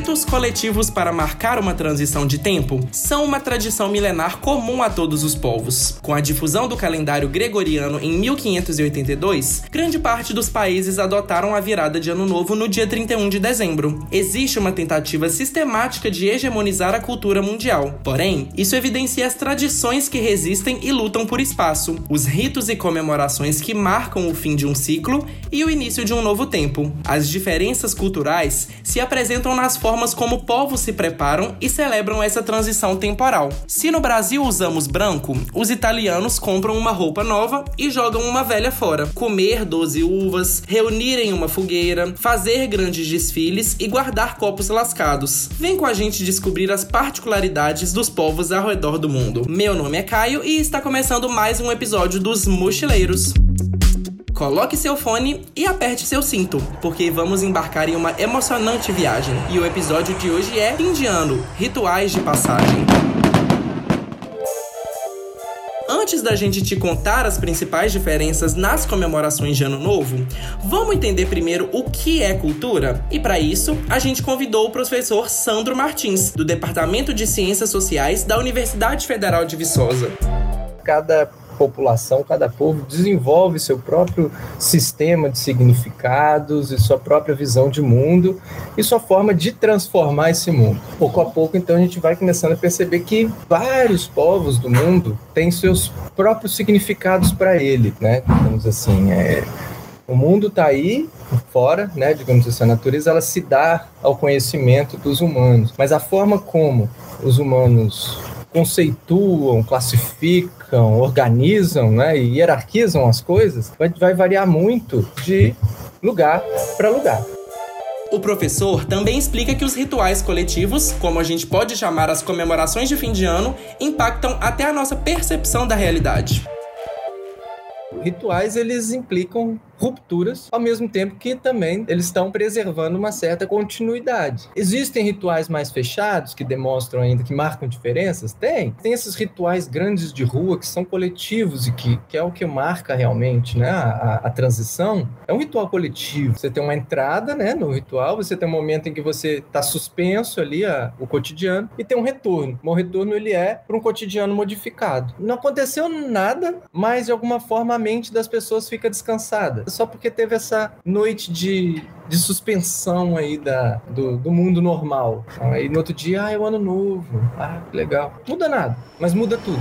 Ritos coletivos para marcar uma transição de tempo são uma tradição milenar comum a todos os povos. Com a difusão do calendário gregoriano em 1582, grande parte dos países adotaram a virada de Ano Novo no dia 31 de dezembro. Existe uma tentativa sistemática de hegemonizar a cultura mundial. Porém, isso evidencia as tradições que resistem e lutam por espaço, os ritos e comemorações que marcam o fim de um ciclo e o início de um novo tempo. As diferenças culturais se apresentam nas formas como povos se preparam e celebram essa transição temporal. Se no Brasil usamos branco, os italianos compram uma roupa nova e jogam uma velha fora. Comer 12 uvas, reunir em uma fogueira, fazer grandes desfiles e guardar copos lascados. Vem com a gente descobrir as particularidades dos povos ao redor do mundo. Meu nome é Caio e está começando mais um episódio dos Mochileiros. Coloque seu fone e aperte seu cinto, porque vamos embarcar em uma emocionante viagem. E o episódio de hoje é Fim de Ano Rituais de Passagem. Antes da gente te contar as principais diferenças nas comemorações de Ano Novo, vamos entender primeiro o que é cultura? E para isso, a gente convidou o professor Sandro Martins, do Departamento de Ciências Sociais da Universidade Federal de Viçosa. Cada população, cada povo desenvolve seu próprio sistema de significados e sua própria visão de mundo e sua forma de transformar esse mundo. Pouco a pouco, então, a gente vai começando a perceber que vários povos do mundo têm seus próprios significados para ele, né? Digamos assim, é, o mundo está aí fora, né, digamos assim, a natureza ela se dá ao conhecimento dos humanos, mas a forma como os humanos conceituam, classificam, organizam né, e hierarquizam as coisas vai, vai variar muito de lugar para lugar. O professor também explica que os rituais coletivos, como a gente pode chamar as comemorações de fim de ano, impactam até a nossa percepção da realidade. Rituais eles implicam rupturas, ao mesmo tempo que também eles estão preservando uma certa continuidade. Existem rituais mais fechados que demonstram ainda que marcam diferenças? Tem. Tem esses rituais grandes de rua que são coletivos e que, que é o que marca realmente né, a, a transição. É um ritual coletivo. Você tem uma entrada né, no ritual, você tem um momento em que você está suspenso ali a, o cotidiano e tem um retorno. O retorno ele é para um cotidiano modificado. Não aconteceu nada, mas de alguma forma a mente das pessoas fica descansada só porque teve essa noite de, de suspensão aí da, do, do mundo normal. Aí no outro dia, ah, é o ano novo. Ah, que legal. Muda nada, mas muda tudo.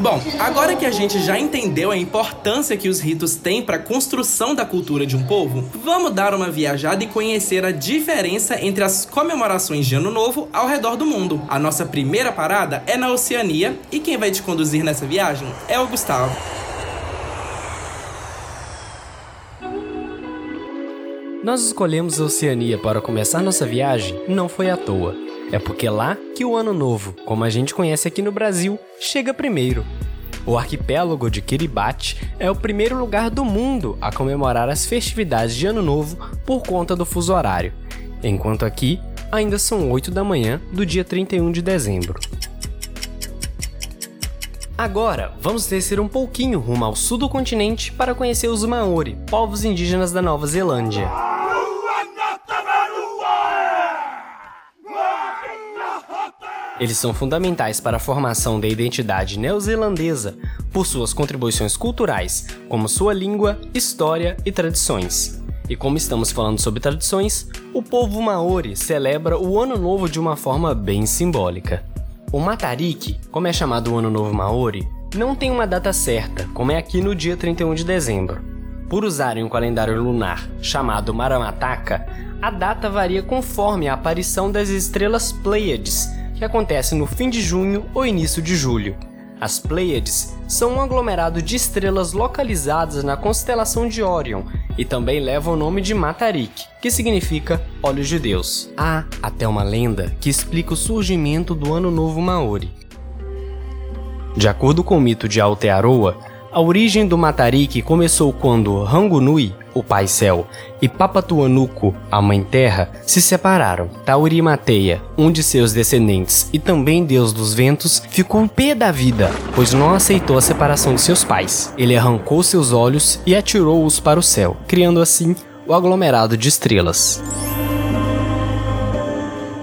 Bom, agora que a gente já entendeu a importância que os ritos têm para a construção da cultura de um povo, vamos dar uma viajada e conhecer a diferença entre as comemorações de Ano Novo ao redor do mundo. A nossa primeira parada é na Oceania e quem vai te conduzir nessa viagem é o Gustavo. Nós escolhemos a Oceania para começar nossa viagem não foi à toa. É porque lá que o Ano Novo, como a gente conhece aqui no Brasil, chega primeiro. O arquipélago de Kiribati é o primeiro lugar do mundo a comemorar as festividades de Ano Novo por conta do fuso horário, enquanto aqui ainda são 8 da manhã do dia 31 de dezembro. Agora, vamos descer um pouquinho rumo ao sul do continente para conhecer os Maori, povos indígenas da Nova Zelândia. Eles são fundamentais para a formação da identidade neozelandesa por suas contribuições culturais, como sua língua, história e tradições. E como estamos falando sobre tradições, o povo maori celebra o Ano Novo de uma forma bem simbólica. O Matariki, como é chamado o Ano Novo Maori, não tem uma data certa, como é aqui no dia 31 de dezembro. Por usarem um calendário lunar chamado Maramataka, a data varia conforme a aparição das estrelas Pleiades, que acontece no fim de junho ou início de julho. As Pleiades são um aglomerado de estrelas localizadas na constelação de Orion e também levam o nome de Matarik, que significa Olhos de Deus. Há até uma lenda que explica o surgimento do Ano Novo Maori. De acordo com o mito de Aotearoa, a origem do Matarik começou quando Rangunui, o pai céu, e Papatuanuku, a mãe terra, se separaram. Taurimateia, um de seus descendentes e também deus dos ventos, ficou pé da vida, pois não aceitou a separação de seus pais. Ele arrancou seus olhos e atirou-os para o céu, criando assim o aglomerado de estrelas.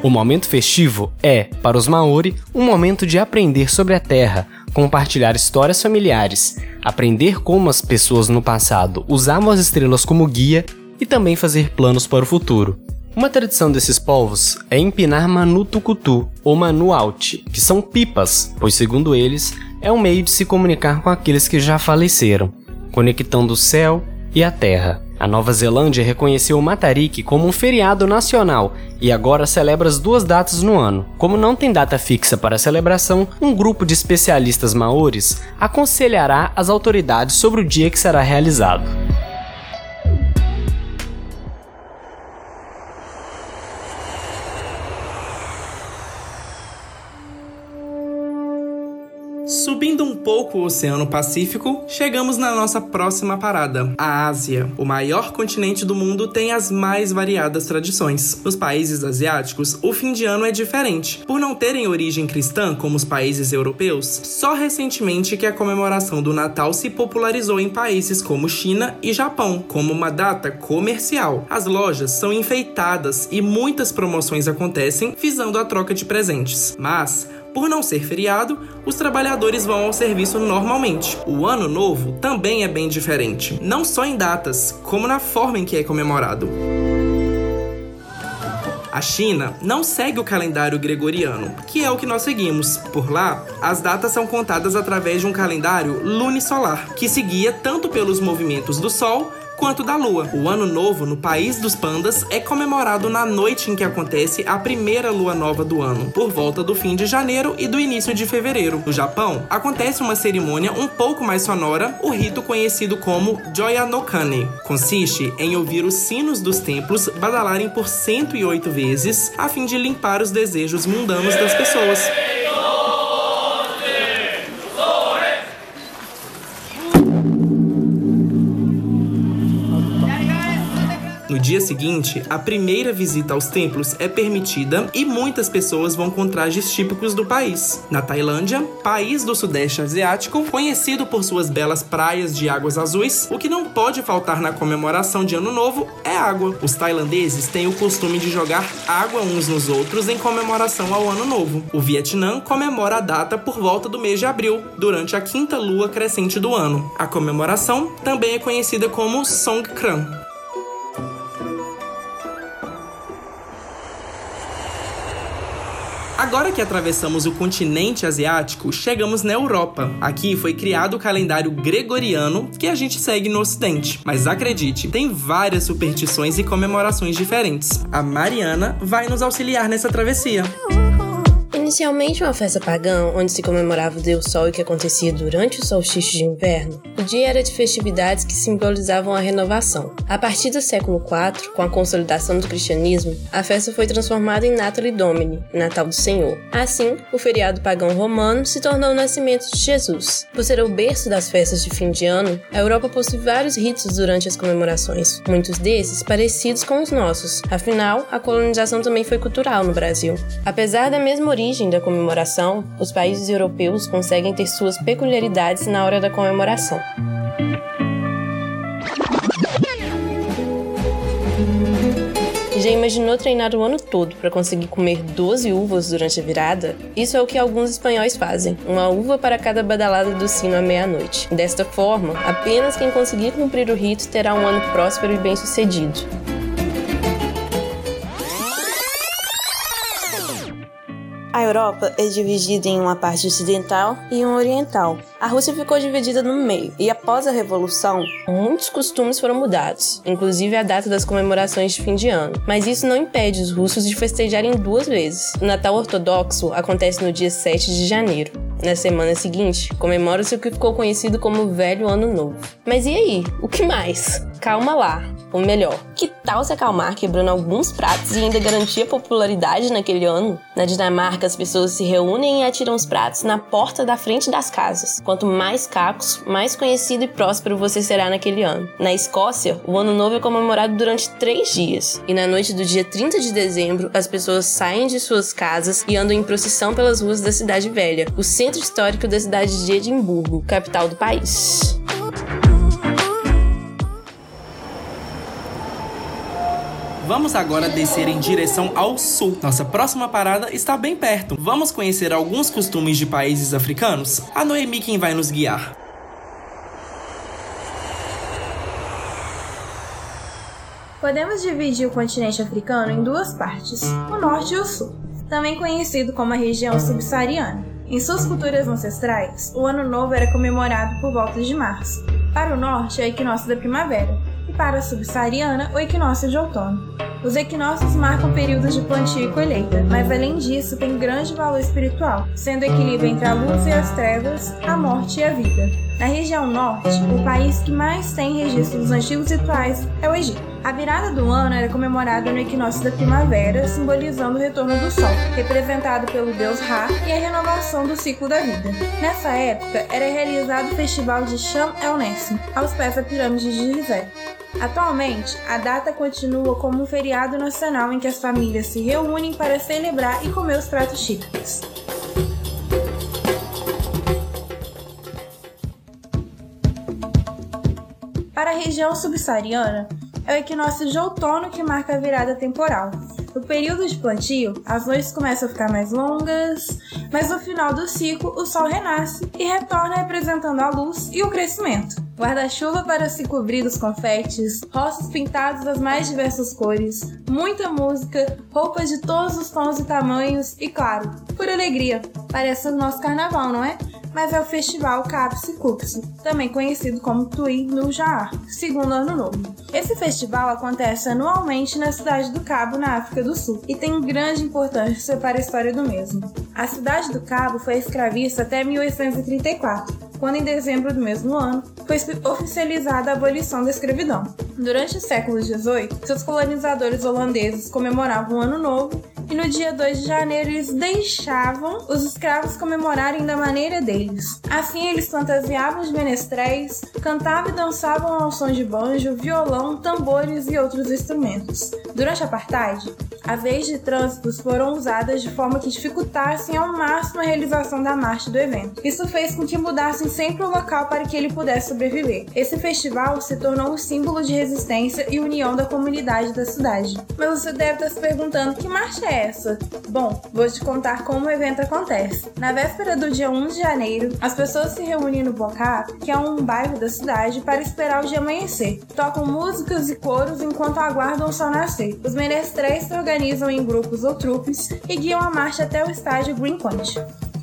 O momento festivo é, para os Maori, um momento de aprender sobre a terra, compartilhar histórias familiares, aprender como as pessoas no passado usavam as estrelas como guia e também fazer planos para o futuro. Uma tradição desses povos é empinar manutucutu ou manuaute, que são pipas, pois segundo eles, é um meio de se comunicar com aqueles que já faleceram, conectando o céu e a terra. A Nova Zelândia reconheceu o Matarique como um feriado nacional e agora celebra as duas datas no ano. Como não tem data fixa para a celebração, um grupo de especialistas maores aconselhará as autoridades sobre o dia que será realizado. Subindo um pouco o Oceano Pacífico, chegamos na nossa próxima parada, a Ásia. O maior continente do mundo tem as mais variadas tradições. Nos países asiáticos, o fim de ano é diferente. Por não terem origem cristã como os países europeus, só recentemente que a comemoração do Natal se popularizou em países como China e Japão, como uma data comercial. As lojas são enfeitadas e muitas promoções acontecem visando a troca de presentes. Mas por não ser feriado, os trabalhadores vão ao serviço normalmente. O Ano Novo também é bem diferente, não só em datas, como na forma em que é comemorado. A China não segue o calendário gregoriano, que é o que nós seguimos. Por lá, as datas são contadas através de um calendário lunisolar, que seguia tanto pelos movimentos do Sol quanto da lua. O Ano Novo no país dos pandas é comemorado na noite em que acontece a primeira lua nova do ano, por volta do fim de janeiro e do início de fevereiro. No Japão, acontece uma cerimônia um pouco mais sonora, o rito conhecido como Joya no Kane. Consiste em ouvir os sinos dos templos badalarem por 108 vezes a fim de limpar os desejos mundanos das pessoas. Dia seguinte, a primeira visita aos templos é permitida e muitas pessoas vão com trajes típicos do país. Na Tailândia, país do Sudeste Asiático, conhecido por suas belas praias de águas azuis, o que não pode faltar na comemoração de Ano Novo é água. Os tailandeses têm o costume de jogar água uns nos outros em comemoração ao Ano Novo. O Vietnã comemora a data por volta do mês de abril, durante a quinta lua crescente do ano. A comemoração também é conhecida como Songkran. Agora que atravessamos o continente asiático, chegamos na Europa. Aqui foi criado o calendário gregoriano que a gente segue no ocidente. Mas acredite, tem várias superstições e comemorações diferentes. A Mariana vai nos auxiliar nessa travessia. Inicialmente uma festa pagã, onde se comemorava o Deus Sol e que acontecia durante o solstício de inverno, o dia era de festividades que simbolizavam a renovação. A partir do século IV, com a consolidação do cristianismo, a festa foi transformada em Natali Domini, Natal do Senhor. Assim, o feriado pagão romano se tornou o nascimento de Jesus. Por ser o berço das festas de fim de ano, a Europa possui vários ritos durante as comemorações, muitos desses parecidos com os nossos. Afinal, a colonização também foi cultural no Brasil. Apesar da mesma origem origem da comemoração, os países europeus conseguem ter suas peculiaridades na hora da comemoração. Já imaginou treinar o ano todo para conseguir comer 12 uvas durante a virada? Isso é o que alguns espanhóis fazem, uma uva para cada badalada do sino à meia-noite. Desta forma, apenas quem conseguir cumprir o rito terá um ano próspero e bem-sucedido. A Europa é dividida em uma parte ocidental e uma oriental. A Rússia ficou dividida no meio, e após a Revolução, muitos costumes foram mudados, inclusive a data das comemorações de fim de ano. Mas isso não impede os russos de festejarem duas vezes. O Natal Ortodoxo acontece no dia 7 de janeiro. Na semana seguinte, comemora-se o que ficou conhecido como Velho Ano Novo. Mas e aí? O que mais? Calma lá. Ou melhor, que tal se acalmar quebrando alguns pratos e ainda garantir a popularidade naquele ano? Na Dinamarca, as pessoas se reúnem e atiram os pratos na porta da frente das casas. Quanto mais cacos, mais conhecido e próspero você será naquele ano. Na Escócia, o Ano Novo é comemorado durante três dias. E na noite do dia 30 de dezembro, as pessoas saem de suas casas e andam em procissão pelas ruas da Cidade Velha, o centro histórico da cidade de Edimburgo, capital do país. Vamos agora descer em direção ao sul. Nossa próxima parada está bem perto. Vamos conhecer alguns costumes de países africanos? A Noemi quem vai nos guiar. Podemos dividir o continente africano em duas partes, o norte e o sul, também conhecido como a região subsaariana. Em suas culturas ancestrais, o Ano Novo era comemorado por volta de março. Para o norte, é o equinócio da primavera, e para a subsaariana, o equinócio de outono. Os equinócios marcam períodos de plantio e colheita, mas além disso tem grande valor espiritual, sendo o equilíbrio entre a luz e as trevas, a morte e a vida. Na região norte, o país que mais tem registros dos antigos rituais é o Egito. A virada do ano era comemorada no equinócio da primavera, simbolizando o retorno do sol, representado pelo deus Ra e a renovação do ciclo da vida. Nessa época, era realizado o festival de Sham El Nessim, aos pés da pirâmide de Gizé. Atualmente, a data continua como um feriado nacional em que as famílias se reúnem para celebrar e comer os pratos típicos. Para a região subsaariana, é o equinócio de outono que marca a virada temporal. No período de plantio, as noites começam a ficar mais longas, mas no final do ciclo o sol renasce e retorna representando a luz e o crescimento. Guarda-chuva para se cobrir dos confetes, roças pintados das mais diversas cores, muita música, roupas de todos os tons e tamanhos e, claro, por alegria. Parece o nosso carnaval, não é? mas é o Festival Capsi Cupsi, também conhecido como Tui no Jaar, segundo ano novo. Esse festival acontece anualmente na cidade do Cabo, na África do Sul, e tem grande importância para a história do mesmo. A cidade do Cabo foi escravista até 1834, quando em dezembro do mesmo ano foi oficializada a abolição da escravidão. Durante o século XVIII, seus colonizadores holandeses comemoravam o Ano Novo e no dia 2 de janeiro eles deixavam os escravos comemorarem da maneira deles. Assim, eles fantasiavam de menestréis, cantavam e dançavam ao som de banjo, violão, tambores e outros instrumentos. Durante a apartheid, as leis de trânsito foram usadas de forma que dificultassem ao máximo a realização da marcha do evento. Isso fez com que mudassem sempre o local para que ele pudesse sobreviver. Esse festival se tornou um símbolo de resistência e união da comunidade da cidade. Mas você deve estar se perguntando que marcha é essa? Bom, vou te contar como o evento acontece. Na véspera do dia 1 de janeiro, as pessoas se reúnem no Bocá, que é um bairro da cidade, para esperar o dia amanhecer. Tocam músicas e coros enquanto aguardam o sol nascer. Os menestréis se organizam em grupos ou trupes e guiam a marcha até o estádio Greenpoint.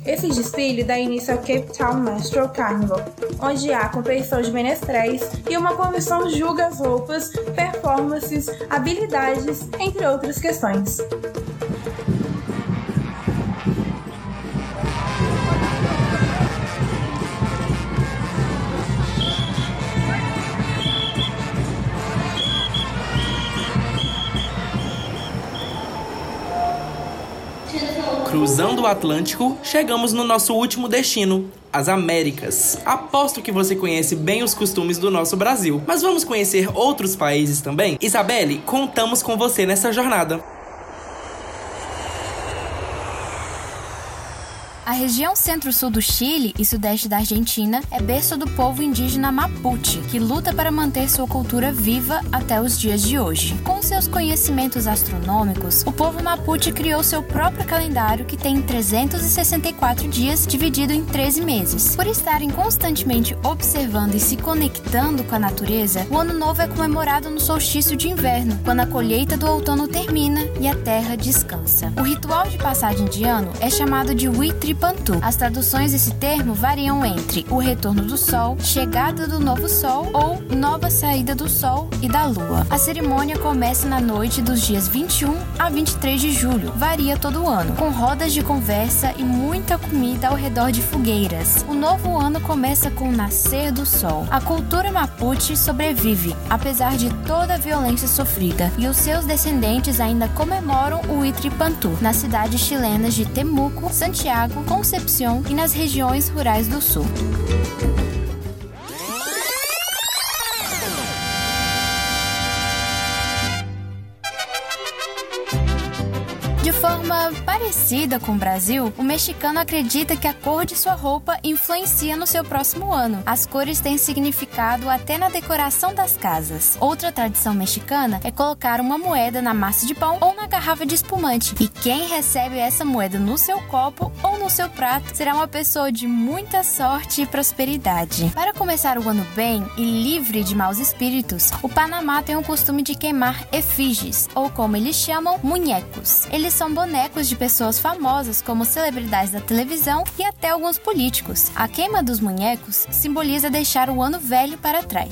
Esse desfile dá início ao Cape Town Minstrel Carnival, onde há competição de menestréis e uma comissão julga as roupas, performances, habilidades, entre outras questões. Cruzando o Atlântico, chegamos no nosso último destino, as Américas. Aposto que você conhece bem os costumes do nosso Brasil, mas vamos conhecer outros países também? Isabelle, contamos com você nessa jornada. A região centro-sul do Chile e sudeste da Argentina é berço do povo indígena Mapuche, que luta para manter sua cultura viva até os dias de hoje. Com seus conhecimentos astronômicos, o povo Mapuche criou seu próprio calendário que tem 364 dias dividido em 13 meses. Por estarem constantemente observando e se conectando com a natureza, o Ano Novo é comemorado no solstício de inverno, quando a colheita do outono termina e a terra descansa. O ritual de passagem de ano é chamado de Huitri Pantu. As traduções desse termo variam entre o retorno do sol, chegada do novo sol ou nova saída do sol e da lua. A cerimônia começa na noite dos dias 21 a 23 de julho, varia todo ano, com rodas de conversa e muita comida ao redor de fogueiras. O novo ano começa com o nascer do sol. A cultura mapuche sobrevive, apesar de toda a violência sofrida, e os seus descendentes ainda comemoram o Huitri Pantu nas cidades chilenas de Temuco, Santiago, Concepción e nas regiões rurais do sul. Parecida com o Brasil, o mexicano acredita que a cor de sua roupa influencia no seu próximo ano. As cores têm significado até na decoração das casas. Outra tradição mexicana é colocar uma moeda na massa de pão ou na garrafa de espumante. E quem recebe essa moeda no seu copo ou no seu prato será uma pessoa de muita sorte e prosperidade. Para começar o ano bem e livre de maus espíritos, o Panamá tem o costume de queimar efígies, ou como eles chamam, munhecos. Eles são bonecos de pessoas famosas como celebridades da televisão e até alguns políticos. A queima dos munhecos simboliza deixar o ano velho para trás.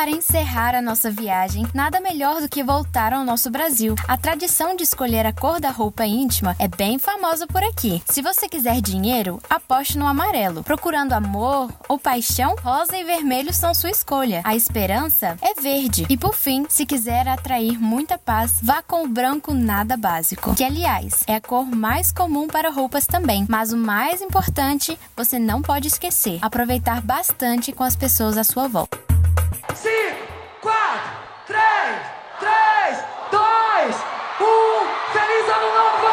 Para encerrar a nossa viagem, nada melhor do que voltar ao nosso Brasil. A tradição de escolher a cor da roupa íntima é bem famosa por aqui. Se você quiser dinheiro, aposte no amarelo. Procurando amor ou paixão, rosa e vermelho são sua escolha. A esperança é verde. E por fim, se quiser atrair muita paz, vá com o branco nada básico, que aliás é a cor mais comum para roupas também. Mas o mais importante, você não pode esquecer: aproveitar bastante com as pessoas à sua volta. 5, 4, 3, 3, 2, 1. Feliz Ano Novo!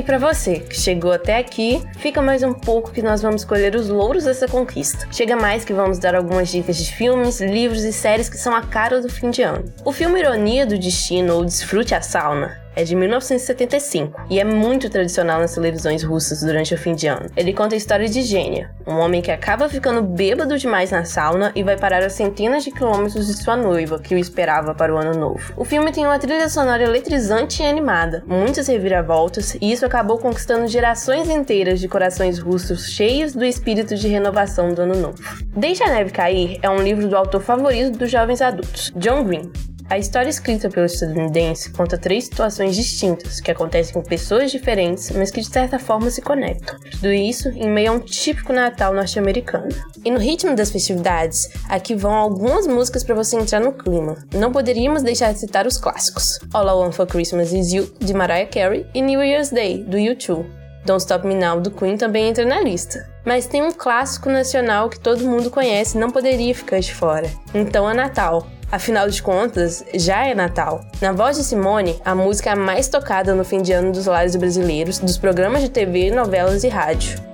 E para você que chegou até aqui, fica mais um pouco que nós vamos colher os louros dessa conquista. Chega mais que vamos dar algumas dicas de filmes, livros e séries que são a cara do fim de ano. O filme Ironia do Destino ou Desfrute a Sauna é de 1975 e é muito tradicional nas televisões russas durante o fim de ano. Ele conta a história de Gênia, um homem que acaba ficando bêbado demais na sauna e vai parar a centenas de quilômetros de sua noiva, que o esperava para o ano novo. O filme tem uma trilha sonora eletrizante e animada, muitas reviravoltas, e isso acabou conquistando gerações inteiras de corações russos cheios do espírito de renovação do ano novo. Deixa a Neve Cair é um livro do autor favorito dos jovens adultos, John Green, a história escrita pelo estadunidense conta três situações distintas que acontecem com pessoas diferentes, mas que de certa forma se conectam. Tudo isso em meio a um típico Natal norte-americano. E no ritmo das festividades, aqui vão algumas músicas para você entrar no clima. Não poderíamos deixar de citar os clássicos: All I Want for Christmas Is You, de Mariah Carey, e New Year's Day, do U2. Don't Stop Me Now, do Queen, também entra na lista. Mas tem um clássico nacional que todo mundo conhece e não poderia ficar de fora. Então é Natal, Afinal de contas, já é Natal. Na voz de Simone, a música é a mais tocada no fim de ano dos lares brasileiros, dos programas de TV, novelas e rádio.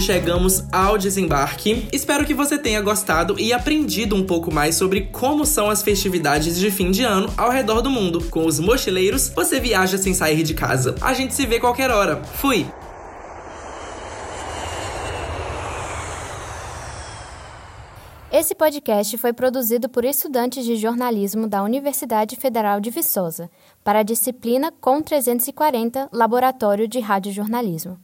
chegamos ao desembarque. Espero que você tenha gostado e aprendido um pouco mais sobre como são as festividades de fim de ano ao redor do mundo. Com os mochileiros, você viaja sem sair de casa. A gente se vê qualquer hora. Fui! Esse podcast foi produzido por estudantes de jornalismo da Universidade Federal de Viçosa, para a disciplina Com 340 Laboratório de Radiojornalismo.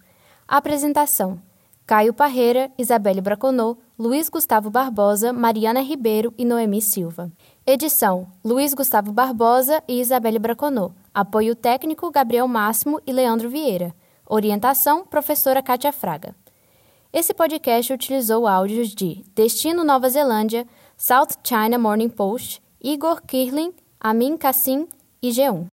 Apresentação: Caio Parreira, Isabelle Braconô, Luiz Gustavo Barbosa, Mariana Ribeiro e Noemi Silva. Edição: Luiz Gustavo Barbosa e Isabelle Braconô. Apoio técnico: Gabriel Máximo e Leandro Vieira. Orientação: Professora Kátia Fraga. Esse podcast utilizou áudios de Destino Nova Zelândia, South China Morning Post, Igor Kirling, Amin Kassim e G1.